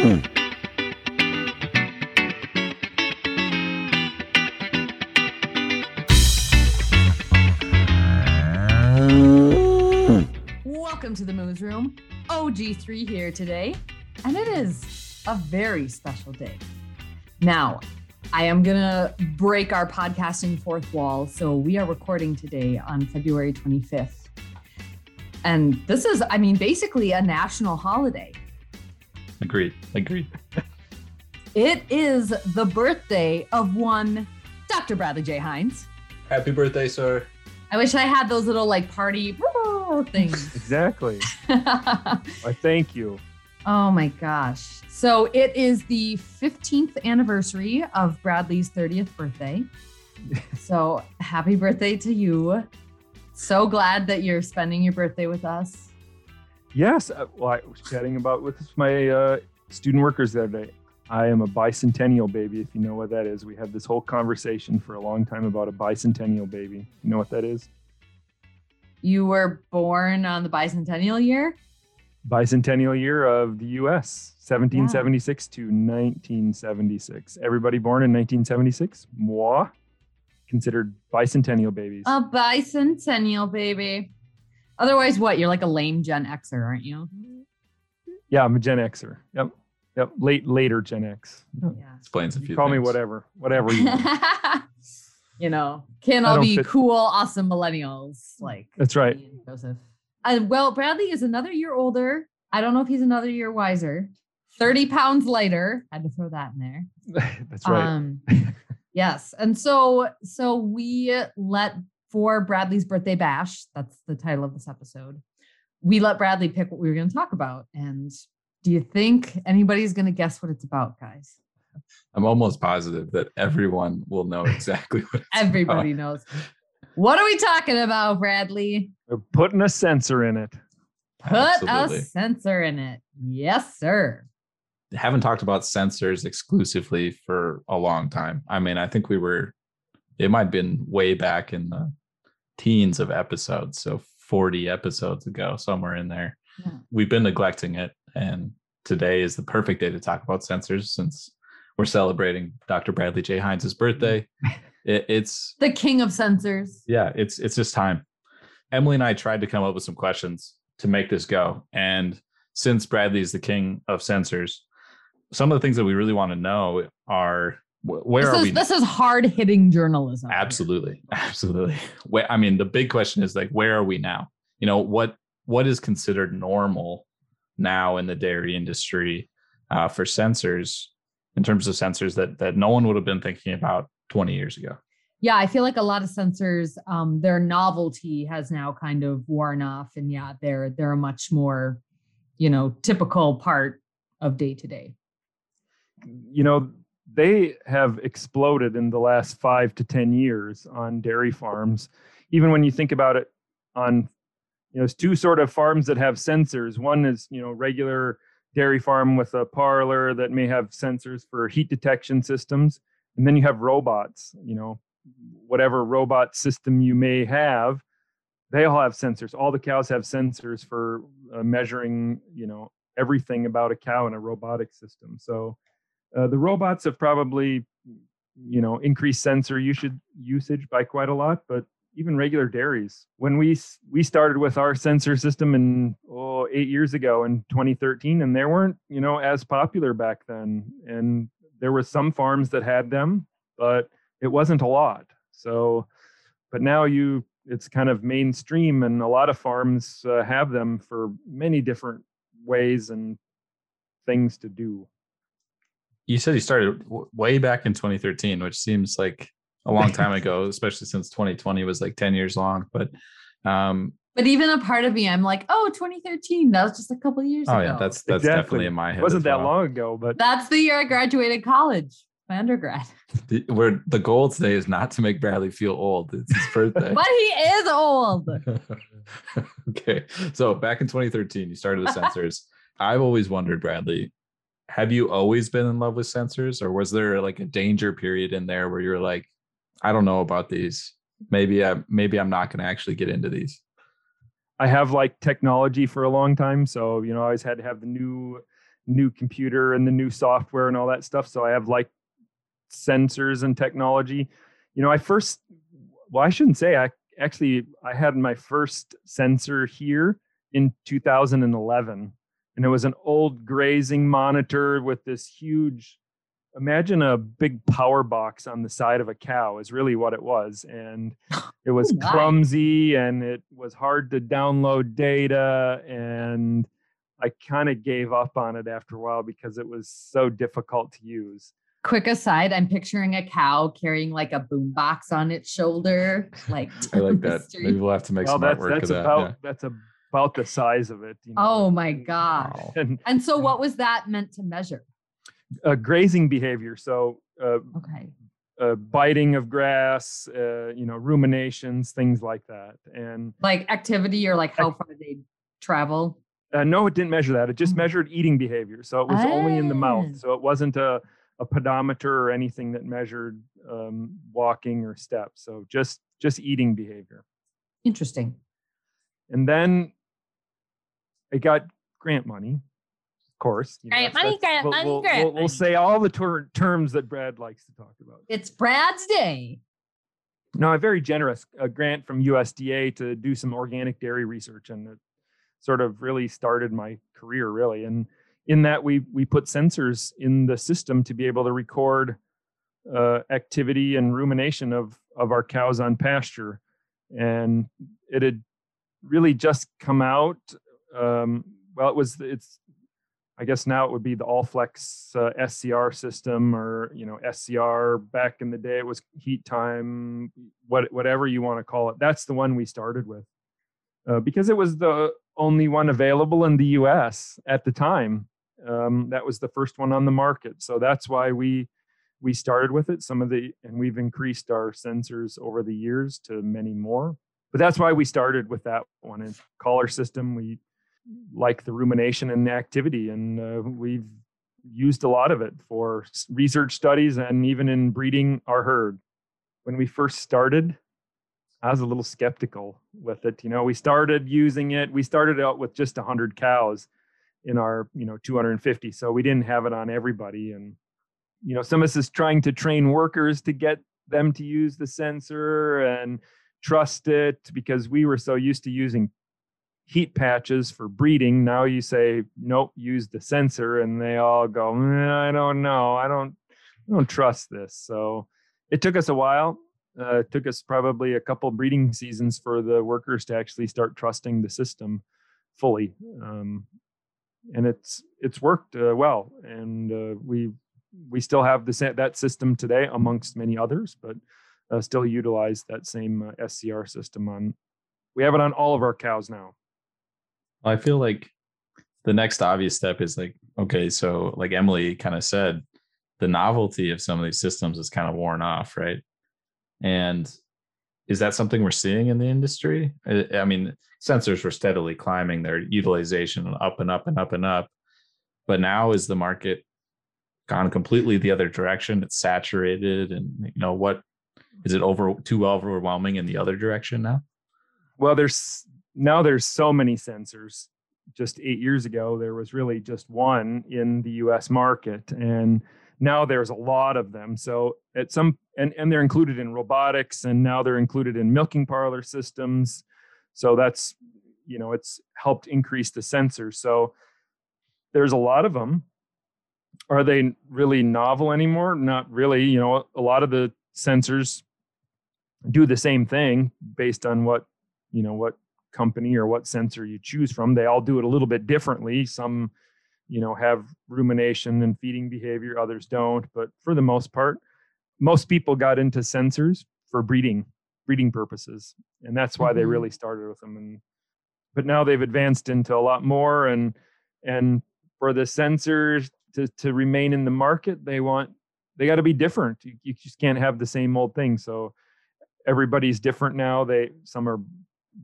Welcome to the Moos Room. OG3 here today, and it is a very special day. Now, I am going to break our podcasting fourth wall. So, we are recording today on February 25th. And this is, I mean, basically a national holiday. Agreed. Agreed. It is the birthday of one Dr. Bradley J. Heins. Happy birthday, sir. I wish I had those little like party things. Exactly. I thank you. Oh my gosh. So it is the 15th anniversary of Bradley's 30th birthday. so happy birthday to you. So glad that you're spending your birthday with us. Yes. uh, Well, I was chatting about with my uh, student workers the other day. I am a bicentennial baby, if you know what that is. We had this whole conversation for a long time about a bicentennial baby. You know what that is? You were born on the bicentennial year? Bicentennial year of the US, 1776 to 1976. Everybody born in 1976, moi, considered bicentennial babies. A bicentennial baby. Otherwise, what? You're like a lame Gen Xer, aren't you? yeah, I'm a Gen Xer. Yep. Yep. Late, later Gen X. Yeah. Explains a You few call me whatever, whatever you want. you know, can all be fit- cool, awesome millennials like That's right. me and Joseph. Uh, well, Bradley is another year older. I don't know if he's another year wiser. 30 pounds lighter. Had to throw that in there. That's right. Um, yes. And so so we let for Bradley's birthday bash, that's the title of this episode. We let Bradley pick what we were going to talk about. And do you think anybody's going to guess what it's about, guys? I'm almost positive that everyone will know exactly what it's Everybody knows. What are we talking about, Bradley? We're putting a sensor in it. Put Absolutely. a sensor in it. Yes, sir. Haven't talked about sensors exclusively for a long time. I mean, I think we were, it might have been way back in the teens of episodes. So 40 episodes ago, somewhere in there. Yeah. We've been neglecting it. And today is the perfect day to talk about sensors since we're celebrating Dr. Bradley J. Heins' birthday. It, it's The king of sensors. yeah it's it's just time emily and i tried to come up with some questions to make this go and since bradley is the king of sensors some of the things that we really want to know are where This are is, we this is hard hitting journalism. absolutely. Absolutely. Where, i mean the big question is like where are we now? You know what what is considered normal now in the dairy industry uh, for sensors in terms of sensors that that no one would have been thinking about 20 years ago? Yeah i feel like a lot of sensors um their novelty has now kind of worn off and yeah they're they're a much more you know typical part of day to day. You know, they have exploded in the last five to 10 years on dairy farms. Even when you think about it on, you know, there's two sort of farms that have sensors. One is, you know, regular dairy farm with a parlor that may have sensors for heat detection systems. And then you have robots, you know, whatever robot system you may have, they all have sensors. All the cows have sensors for uh, measuring, you know, everything about a cow in a robotic system. So uh, the robots have probably, you know, increased sensor usage by quite a lot. But even regular dairies, when we we started with our sensor system in oh eight years ago in 2013, and they weren't, you know, as popular back then. And there were some farms that had them, but it wasn't a lot. So, but now you it's kind of mainstream and a lot of farms uh, have them for many different ways and things to do you said you started w- way back in 2013 which seems like a long time ago especially since 2020 was like 10 years long but um but even a part of me i'm like oh 2013 that was just a couple years oh ago. yeah that's that's Exactly. definitely in my head it wasn't that well. long ago but that's the year i graduated college my undergrad. The, where the goal today is not to make bradley feel old it's his birthday. But he is old. Okay so back in 2013 you started with sensors. I've always wondered bradley have you always been in love with sensors or was there like a danger period in there where you're like i don't know about these maybe i maybe i'm not going to actually get into these I have like technology for a long time. So, you know, I always had to have the new new computer and the new software and all that stuff. So I have like sensors and technology. You know, I first, well, I shouldn't say I actually I had my first sensor here in 2011, and it was an old grazing monitor with this huge. Imagine a big power box on the side of a cow is really what it was, and it was Oh, clumsy and it was hard to download data and I kind of gave up on it after a while because it was so difficult to use. Quick aside, I'm picturing a cow carrying like a boombox on its shoulder. Like I like that. Maybe we'll have to make Well, some that's artwork of that's that. about yeah. that's about the size of it. you know. Oh my gosh. And And so what was that meant to measure? uh, grazing behavior. So uh, Okay. uh, biting of grass, uh, you know, ruminations, things like that. And Like activity or like how far they travel. uh, no, it didn't measure that. It just Oh. measured eating behavior. So it was only in the mouth. So it wasn't a, a pedometer or anything that measured um, walking or steps. So just just eating behavior. Interesting. And then I got grant money, of course. you know, Grant that's- money, that's- grant we'll- money, we'll- grant we'll- we'll say all the ter- terms that Brad likes to talk about. It's Brad's day. No, a very generous a grant from USDA to do some organic dairy research, and it sort of really started my career. Really, and in that we we put sensors in the system to be able to record uh, activity and rumination of of our cows on pasture, and it had really just come out. Um, well, it was it's. I guess now it would be the Allflex uh, SCR system, or you know SCR. Back in the day, it was Heatime, what whatever you want to call it. That's the one we started with, uh, because it was the only one available in the U.S. at the time. Um, that was the first one on the market, so that's why we we started with it. Some of the and we've increased our sensors over the years to many more. But that's why we started with that one. And collar system, we like the rumination and the activity, and uh, we've used a lot of it for research studies and even in breeding our herd. When we first started, I was a little skeptical with it. You know, we started using it. We started out with just 100 cows in our, you know, 250. So we didn't have it on everybody. And, you know, some of us is trying to train workers to get them to use the sensor and trust it because we were so used to using heat patches for breeding. Now you say, nope, use the sensor, and they all go, "Mm, I don't know, I don't, I don't trust this. So it took us a while. Uh, it took us probably a couple breeding seasons for the workers to actually start trusting the system fully, um, and it's it's worked uh, well. And uh, we we still have the that system today amongst many others, but uh, still utilize that same uh, SCR system on. We have it on all of our cows now. I feel like the next obvious step is like, okay, so like Emily kind of said, the novelty of some of these systems is kind of worn off, right? And is that something we're seeing in the industry? I, mean, sensors were steadily climbing their utilization up and up and up and up. But now is the market gone completely the other direction? It's saturated, and you know what? Is it over too overwhelming in the other direction now? Well, there's now there's so many sensors. Just eight years ago, there was really just one in the U.S. market, and now there's a lot of them. So at some and and they're included in robotics, and now they're included in milking parlor systems. So that's you know it's helped increase the sensors. So there's a lot of them. Are they really novel anymore? Not really. You know, a lot of the sensors do the same thing based on what you know what company or what sensor you choose from. They all do it a little bit differently. Some you know have rumination and feeding behavior others don't. But for the most part most people got into sensors for breeding breeding purposes. And that's why they Mhm. really started with them. And but now they've advanced into a lot more. And and for the sensors to to remain in the market they want they got to be different. You, you just can't have the same old thing. So everybody's different now. They some are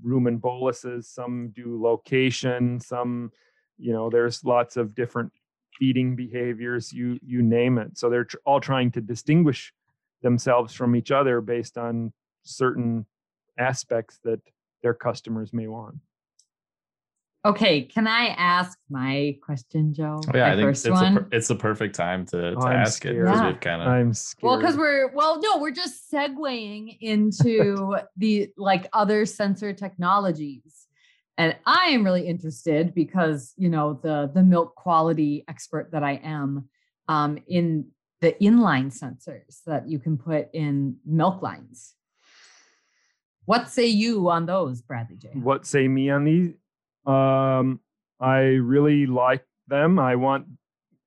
rumen boluses some do location some you know there's lots of different feeding behaviors you you name it. So they're tr- all trying to distinguish themselves from each other based on certain aspects that their customers may want Okay, can I ask my question, Joe? Oh, yeah, my I think first it's, one. the per- it's the perfect time to, to Oh, I'm ask it because Yeah. we've kind of I'm scared. well, because we're well, no, we're just segueing into the like other sensor technologies. And I am really interested because you know the the milk quality expert that I am um, in the inline sensors that you can put in milk lines. What say you on those, Bradley J? what say me on these? Um, I really like them. I want,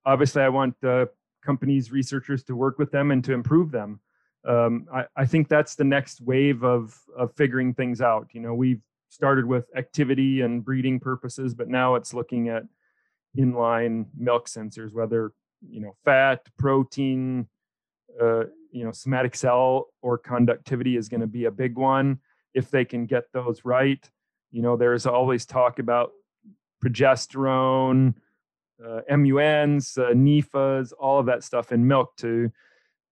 obviously, I want uh, companies, researchers to work with them and to improve them. Um, I, I think that's the next wave of of figuring things out. You know, we've started with activity and breeding purposes, but now it's looking at inline milk sensors, whether you know fat, protein, uh, you know, somatic cell or conductivity is going to be a big one if they can get those right. You know, there's always talk about progesterone, uh, MUNs, uh, NEFAs, all of that stuff in milk to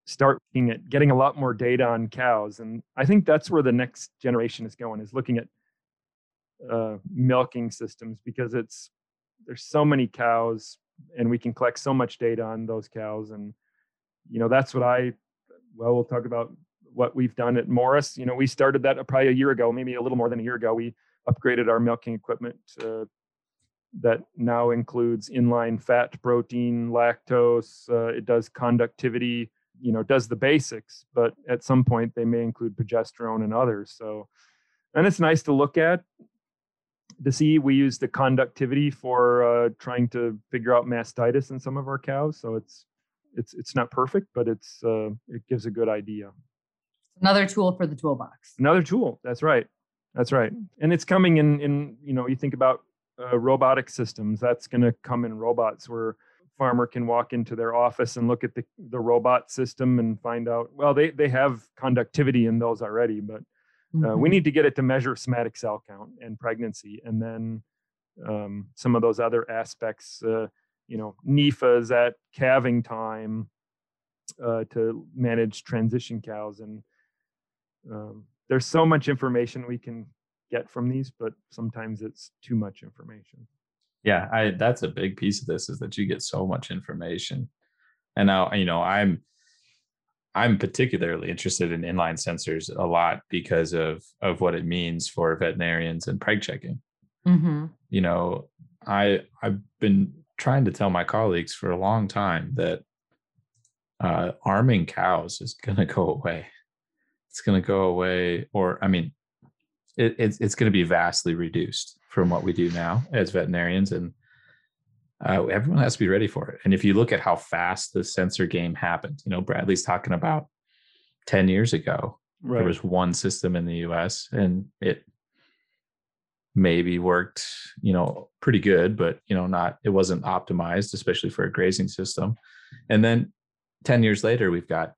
start looking at getting a lot more data on cows. And I think that's where the next generation is going, is looking at uh, milking systems because it's there's so many cows and we can collect so much data on those cows. And, you know, that's what I, well, we'll talk about what we've done at Morris. You know, we started that probably a year ago, maybe a little more than a year ago. We upgraded our milking equipment uh, that now includes inline fat, protein, lactose. Uh, it does conductivity, you know, does the basics, but at some point they may include progesterone and others. So, and it's nice to look at to see. We use the conductivity for uh, trying to figure out mastitis in some of our cows. So it's it's it's not perfect, but it's uh, it gives a good idea. Another tool for the toolbox. Another tool. That's right. That's right. And it's coming in in you know you think about uh, robotic systems. That's going to come in robots where farmer can walk into their office and look at the the robot system and find out. Well, they they have conductivity in those already, but uh, we Mhm. need to get it to measure somatic cell count and pregnancy, and then um, some of those other aspects. Uh, you know, NEFAs at calving time uh, to manage transition cows, and um, there's so much information we can get from these, but sometimes it's too much information. yeah i that's a big piece of this is that you get so much information and now you know i'm i'm particularly interested in inline sensors a lot because of of what it means for veterinarians and preg checking Mhm. you know i i've been trying to tell my colleagues for a long time that uh arming cows is going to go away it's going to go away or i mean it, it's, it's going to be vastly reduced from what we do now as veterinarians and uh, everyone has to be ready for it. And if you look at how fast the sensor game happened you know bradley's talking about 10 years ago Right. there was one system in the us and it maybe worked you know pretty good but you know not it wasn't optimized especially for a grazing system. And then 10 years later we've got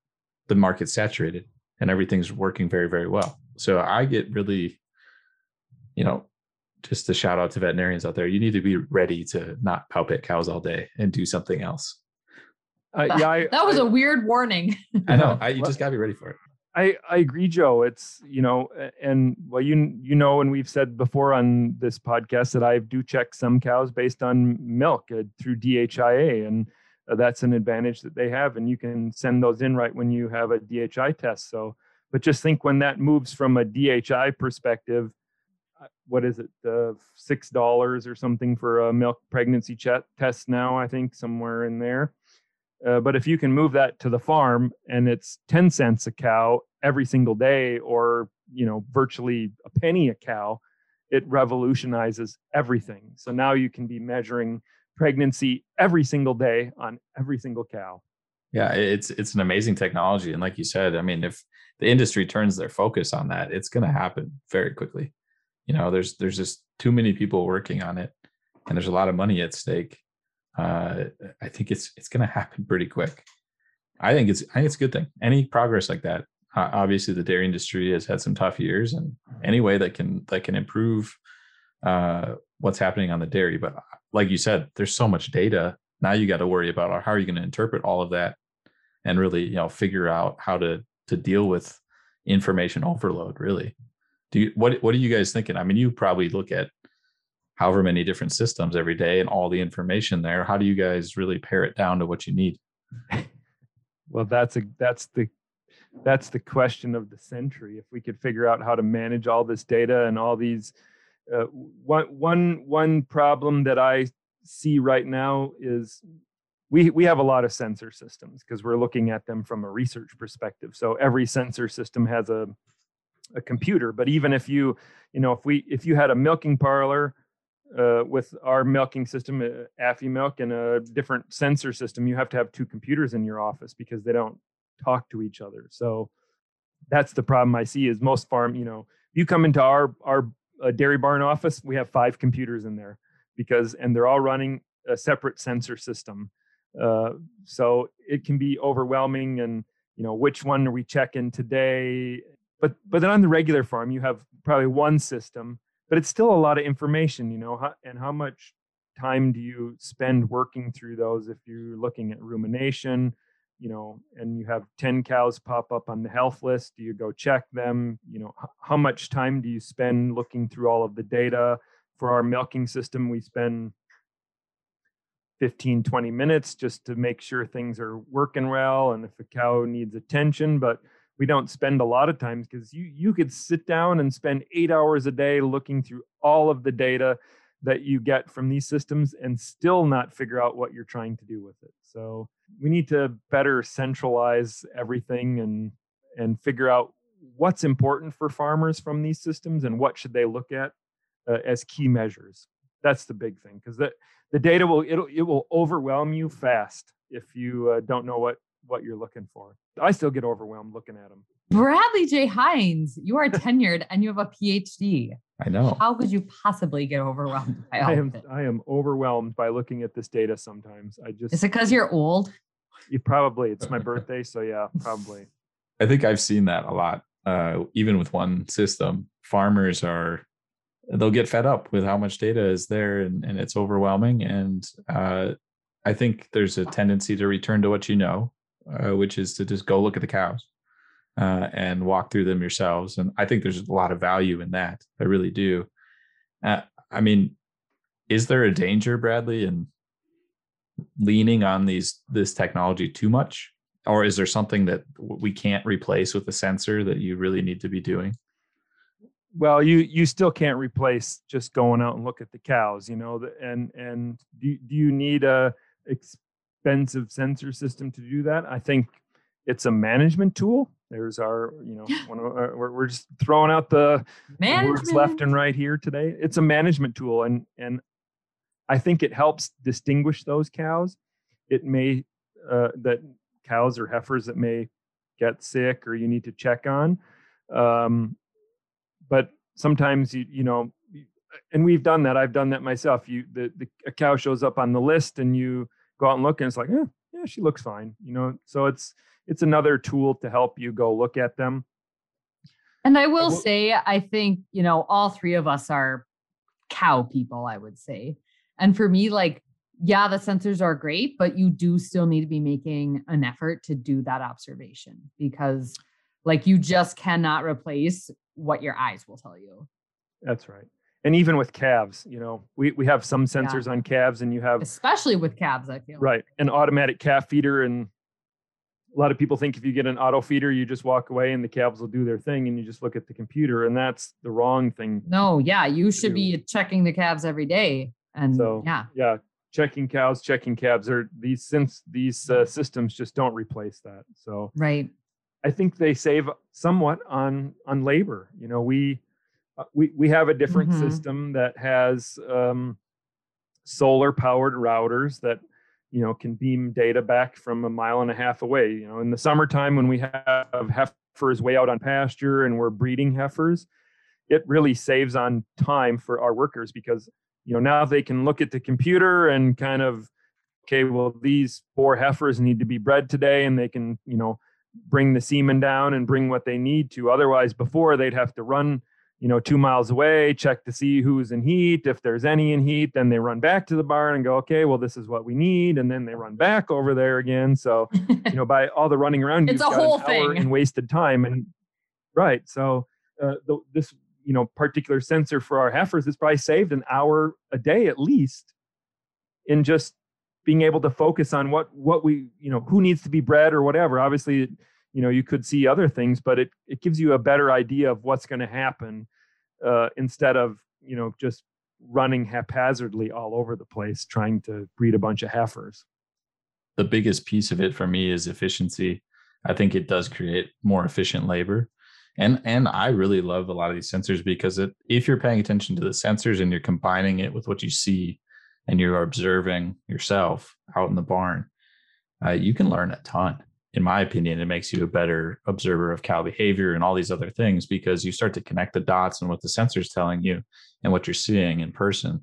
the market saturated and everything's working very very well. So i get really you know just a shout out to veterinarians out there. You need to be ready to not palpate cows all day and do something else. Uh, yeah, I, that was I- a weird warning. i know. I, you just got to be ready for it. I, I agree, Joe. It's you know, and well, you you know, and we've said before on this podcast that I do check some cows based on milk uh, through DHIA, and that's an advantage that they have, and you can send those in right when you have a DHI test. So, but just think when that moves from a DHI perspective, uh, what is it, uh, six dollars or something for a milk pregnancy ch- test now? I think somewhere in there. Uh, but if you can move that to the farm and it's 10 cents a cow every single day or you know virtually a penny a cow it revolutionizes everything so now you can be measuring pregnancy every single day on every single cow Yeah, it's it's an amazing technology, and like you said, I mean, if the industry turns their focus on that, it's going to happen very quickly. You know, there's there's just too many people working on it, and there's a lot of money at stake. Uh, I think it's it's going to happen pretty quick. I think it's I think it's a good thing. Any progress like that, uh, obviously, the dairy industry has had some tough years, and any way that can that can improve uh, what's happening on the dairy. But like you said, there's so much data. Now. You got to worry about how are you going to interpret all of that? And really you know figure out how to to deal with information overload really. Do you what what are you guys thinking? I mean you probably look at however many different systems every day and all the information there. How do you guys really pare it down to what you need? Well that's a that's the that's the question of the century. If we could figure out how to manage all this data and all these uh, one one one problem that i see right now is we we have a lot of sensor systems because we're looking at them from a research perspective so every sensor system has a a computer but even if you you know if we if you had a milking parlor uh, with our milking system, uh, Afimilk, and a different sensor system, you have to have two computers in your office because they don't talk to each other. So that's the problem I see. Is most farm, you know, you come into our our uh, dairy barn office, we have five computers in there because, and they're all running a separate sensor system. Uh, so it can be overwhelming, and you know, which one are we checking today? But but then on the regular farm, you have probably one system but it's still a lot of information, you know, how, and how much time do you spend working through those if you're looking at rumination, you know, and you have 10 cows pop up on the health list, do you go check them? You know, h- how much time do you spend looking through all of the data? For our milking system, we spend 15 20 minutes just to make sure things are working well and if a cow needs attention but we don't spend a lot of times because you you could sit down and spend eight hours a day looking through all of the data that you get from these systems and still not figure out what you're trying to do with it so we need to better centralize everything and and figure out what's important for farmers from these systems and what should they look at uh, as key measures that's the big thing because the, the data will it'll, it will overwhelm you fast if you uh, don't know what what you're looking for. I still get overwhelmed looking at them. Bradley J. Heins, you are tenured and you have a PhD. I know. How could you possibly get overwhelmed by all I am of it? I am overwhelmed by looking at this data sometimes. I just Is it because you're old? you probably it's my birthday, so yeah, probably. I think I've seen that a lot. Uh, even with one system, farmers are they'll get fed up with how much data is there and, and it's overwhelming. And uh, I think there's a tendency to return to what you know, uh, which is to just go look at the cows uh, and walk through them yourselves. And I think there's a lot of value in that. I really do. Uh, I mean, is there a danger, Bradley, in leaning on these this technology too much? Or is there something that we can't replace with a sensor that you really need to be doing? Well, you you still can't replace just going out and look at the cows, you know. And and do do you need a expensive sensor system to do that? I think it's a management tool. There's our, you know, one of our, we're, we're just throwing out the words left and right here today. It's a management tool, and and I think it helps distinguish those cows. It may uh, that cows or heifers that may get sick or you need to check on. Um, but sometimes you you know, and we've done that. I've done that myself. You the, the a cow shows up on the list and you go out and look and it's like, yeah, yeah, she looks fine. You know, so it's it's another tool to help you go look at them. And I will say, I think, you know, all three of us are cow people, I would say. And for me, like, yeah, the sensors are great, but you do still need to be making an effort to do that observation because, like, you just cannot replace what your eyes will tell you. That's right. And even with calves, you know, we, we have some sensors yeah. on calves, and you have, especially with calves, I feel right, an automatic calf feeder. And a lot of people think if you get an auto feeder, you just walk away and the calves will do their thing and you just look at the computer. And that's the wrong thing. No, yeah, you should do. be checking the calves every day. And so, yeah, yeah, checking cows, checking calves are these since these uh, systems just don't replace that. So, right. I think they save somewhat on on labor. You know, we uh, we we have a different mm-hmm. system that has um, solar powered routers that you know can beam data back from a mile and a half away. You know, in the summertime when we have heifers way out on pasture and we're breeding heifers, it really saves on time for our workers because you know now they can look at the computer and kind of okay well these four heifers need to be bred today and they can you know bring the semen down and bring what they need to otherwise before they'd have to run you know two miles away check to see who's in heat. If there's any in heat then they run back to the barn and go okay well this is what we need and then they run back over there again. So you know by all the running around it's a whole thing. in wasted time and right so uh, the, this you know particular sensor for our heifers it's probably saved an hour a day at least in just being able to focus on what what we you know who needs to be bred or whatever. Obviously you know you could see other things but it it gives you a better idea of what's going to happen uh, instead of you know just running haphazardly all over the place trying to breed a bunch of heifers. The biggest piece of it for me is efficiency. I think it does create more efficient labor. And and i really love a lot of these sensors because it, if you're paying attention to the sensors and you're combining it with what you see and you're observing yourself out in the barn uh, you can learn a ton in my opinion, it makes you a better observer of cow behavior and all these other things because you start to connect the dots and what the sensor's telling you and what you're seeing in person.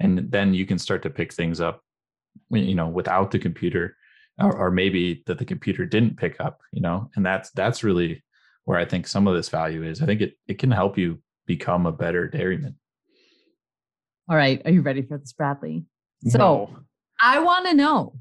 And then you can start to pick things up, you know, without the computer or, or maybe that the computer didn't pick up, you know, and that's, that's really where I think some of this value is. I think it, it can help you become a better dairyman. All right. Are you ready for this, Bradley? So no. I want to know,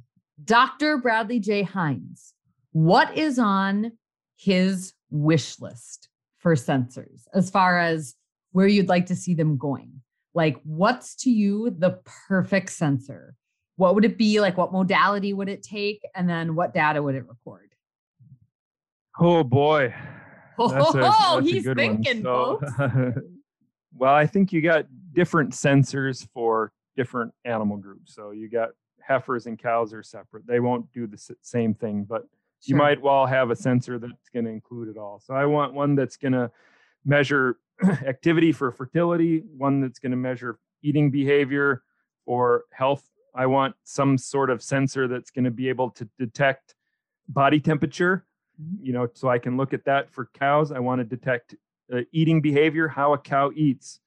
Dr. Bradley J. Heins, what is on his wish list for sensors as far as where you'd like to see them going? Like, what's to you the perfect sensor? What would it be? Like, what modality would it take? And then what data would it record? Oh, boy. Oh, that's a, oh, that's he's thinking, so, well, I think you got different sensors for different animal groups. So you got heifers and cows are separate. They won't do the same thing, but Sure. You might well have a sensor that's going to include it all. So I want one that's going to measure activity for fertility, one that's going to measure eating behavior or health. I want some sort of sensor that's going to be able to detect body temperature, mm-hmm. you know, so I can look at that for cows. I want to detect uh, eating behavior, how a cow eats,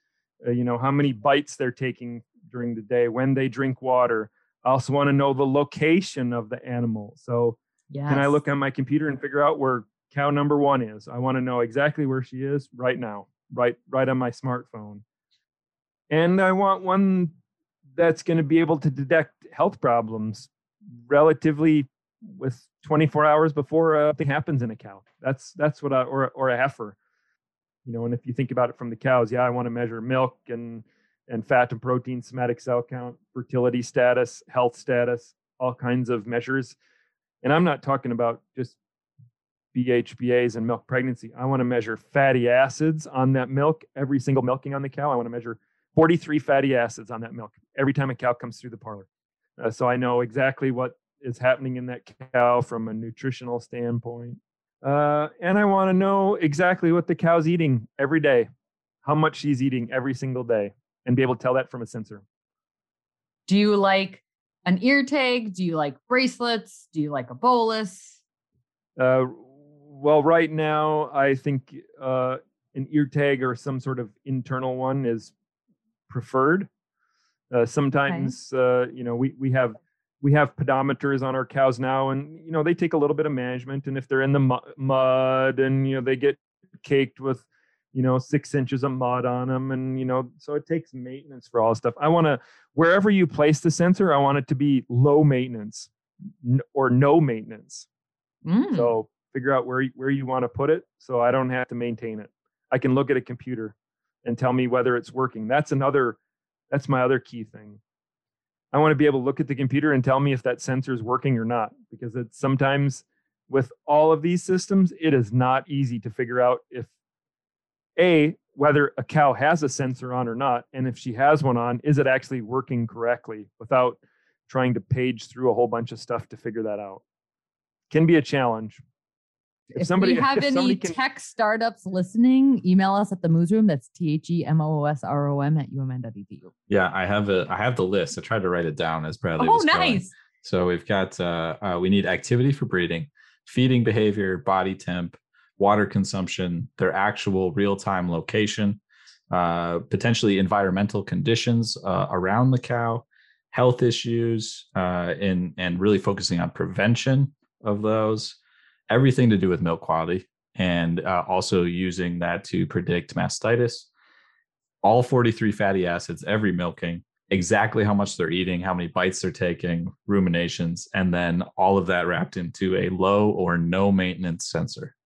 uh, you know, how many bites they're taking during the day, when they drink water. I also want to know the location of the animal. So Yes. Can I look on my computer and figure out where cow number one is? I want to know exactly where she is right now, right, right on my smartphone. And I want one that's going to be able to detect health problems relatively with 24 hours before uh, thing happens in a cow. That's that's what I or or a heifer. You know, and if you think about it from the cows, yeah, I want to measure milk and and fat and protein, somatic cell count, fertility status, health status, all kinds of measures and I'm not talking about just BHBAs and milk pregnancy. I want to measure fatty acids on that milk every single milking on the cow. I want to measure 43 fatty acids on that milk every time a cow comes through the parlor. Uh, so I know exactly what is happening in that cow from a nutritional standpoint. Uh, and I want to know exactly what the cow's eating every day, how much she's eating every single day, and be able to tell that from a sensor. Do you like an ear tag? Do you like bracelets? Do you like a bolus? Uh, well, right now, I think uh, an ear tag or some sort of internal one is preferred. Uh, sometimes, okay. uh, you know, we, we have we have pedometers on our cows now, and you know they take a little bit of management. And if they're in the mu- mud and you know they get caked with you know, six inches of mud on them. And, you know, so it takes maintenance for all stuff. I want to, wherever you place the sensor, I want it to be low maintenance or no maintenance. Mm. So figure out where, where you want to put it so I don't have to maintain it. I can look at a computer and tell me whether it's working. That's another, that's my other key thing. I want to be able to look at the computer and tell me if that sensor is working or not, because it's sometimes with all of these systems, it is not easy to figure out if a whether a cow has a sensor on or not and if she has one on is it actually working correctly without trying to page through a whole bunch of stuff to figure that out? Can be a challenge. If, if somebody we have if any can, tech startups listening email us at the moos room. That's t-h-e-m-o-o-s-r-o-m at umn.edu yeah i have a i have the list. I tried to write it down as bradley oh nice going. so we've got uh, uh, we need activity for breeding feeding behavior body temp water consumption, their actual real time location, uh, potentially environmental conditions uh, around the cow, health issues, uh, and, and really focusing on prevention of those, everything to do with milk quality, and uh, also using that to predict mastitis. All 43 fatty acids every milking, exactly how much they're eating, how many bites they're taking, ruminations, and then all of that wrapped into a low or no maintenance sensor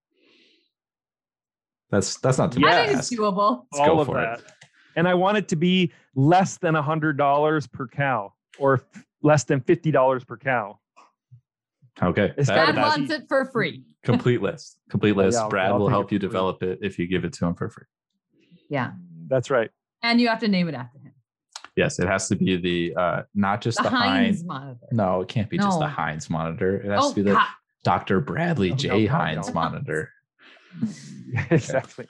That's that's not too Yeah. Bad. think it's doable. Let's go all of for it. that. And I want it to be less than a hundred dollars per cow, or f- less than fifty dollars per cow. Okay. It's Brad that- wants it for free. complete list. Complete list. Yeah, I'll- Brad I'll will help you for free. develop it if you give it to him for free. Yeah. That's right. And you have to name it after him. Yes, it has to be the uh not just The the, Heins Heins. monitor. No, it can't be just the No. Heins monitor. It has Oh, to be the God. Dr. Bradley No, J. no, no, Heins no. monitor. exactly.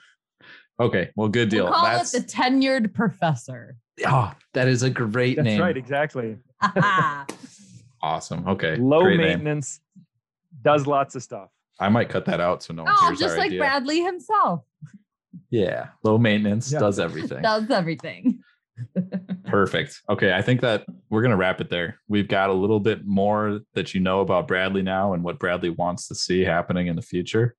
Okay, well, good deal. We'll call That's it the tenured professor. oh, that is a great name. That's name. right. Exactly. Awesome. Okay, Low great name. maintenance, does lots of stuff. I might cut that out so no one oh, hears just our like idea. Bradley himself Yeah, low maintenance Yeah. does everything. does everything. Perfect. Okay, I think that we're gonna wrap it there. We've got a little bit more that you know about Bradley now and what Bradley wants to see happening in the future.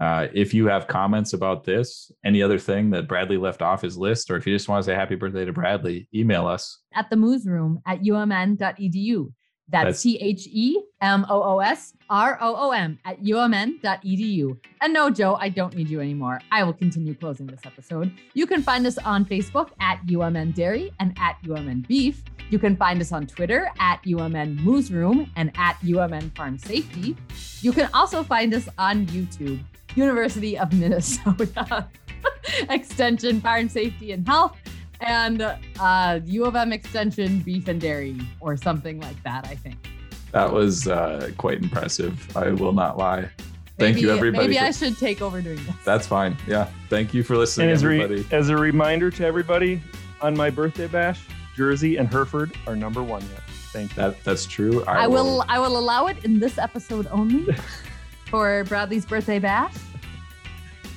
Uh, if you have comments about this, any other thing that Bradley left off his list, or if you just want to say happy birthday to Bradley, email us. At the Moos Room at umn.edu. That's- T H E M O O S R O O M at umn.edu. And no, Joe, I don't need you anymore. I will continue closing this episode. You can find us on Facebook at UMN Dairy and at UMN Beef. You can find us on Twitter at UMN Moos Room and at UMN Farm Safety. You can also find us on YouTube, University of Minnesota Extension Farm Safety and Health and uh, U of M Extension Beef and Dairy or something like that, I think. That was uh, quite impressive. I will not lie. Thank you, everybody. Maybe for- I should take over doing this. That's fine. Yeah. Thank you for listening, And as, re- everybody. as a reminder to everybody, on my birthday bash, Jersey and Hereford are number one yet. Thank you. That that's true. I will I will allow it in this episode only for Bradley's birthday bash.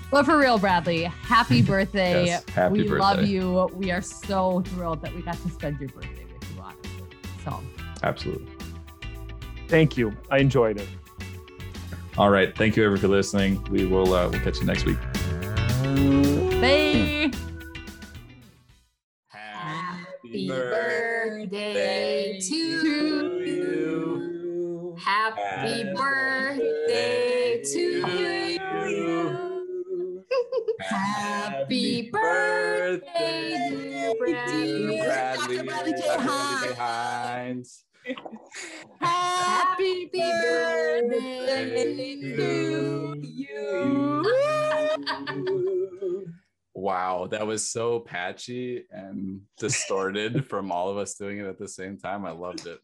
But for real, Bradley, happy birthday. Yes, happy we love you. We are so thrilled that we got to spend your birthday with you, honestly. So Absolutely. Thank you. I enjoyed it. All right. Thank you, everyone, for listening. We will uh, we'll catch you next week. bye. Happy birthday to you. Happy birthday Happy birthday, dear Bradley. Dr. Bradley J. Heins. Happy birthday to you. Wow, that was so patchy and distorted from all of us doing it at the same time. I loved it.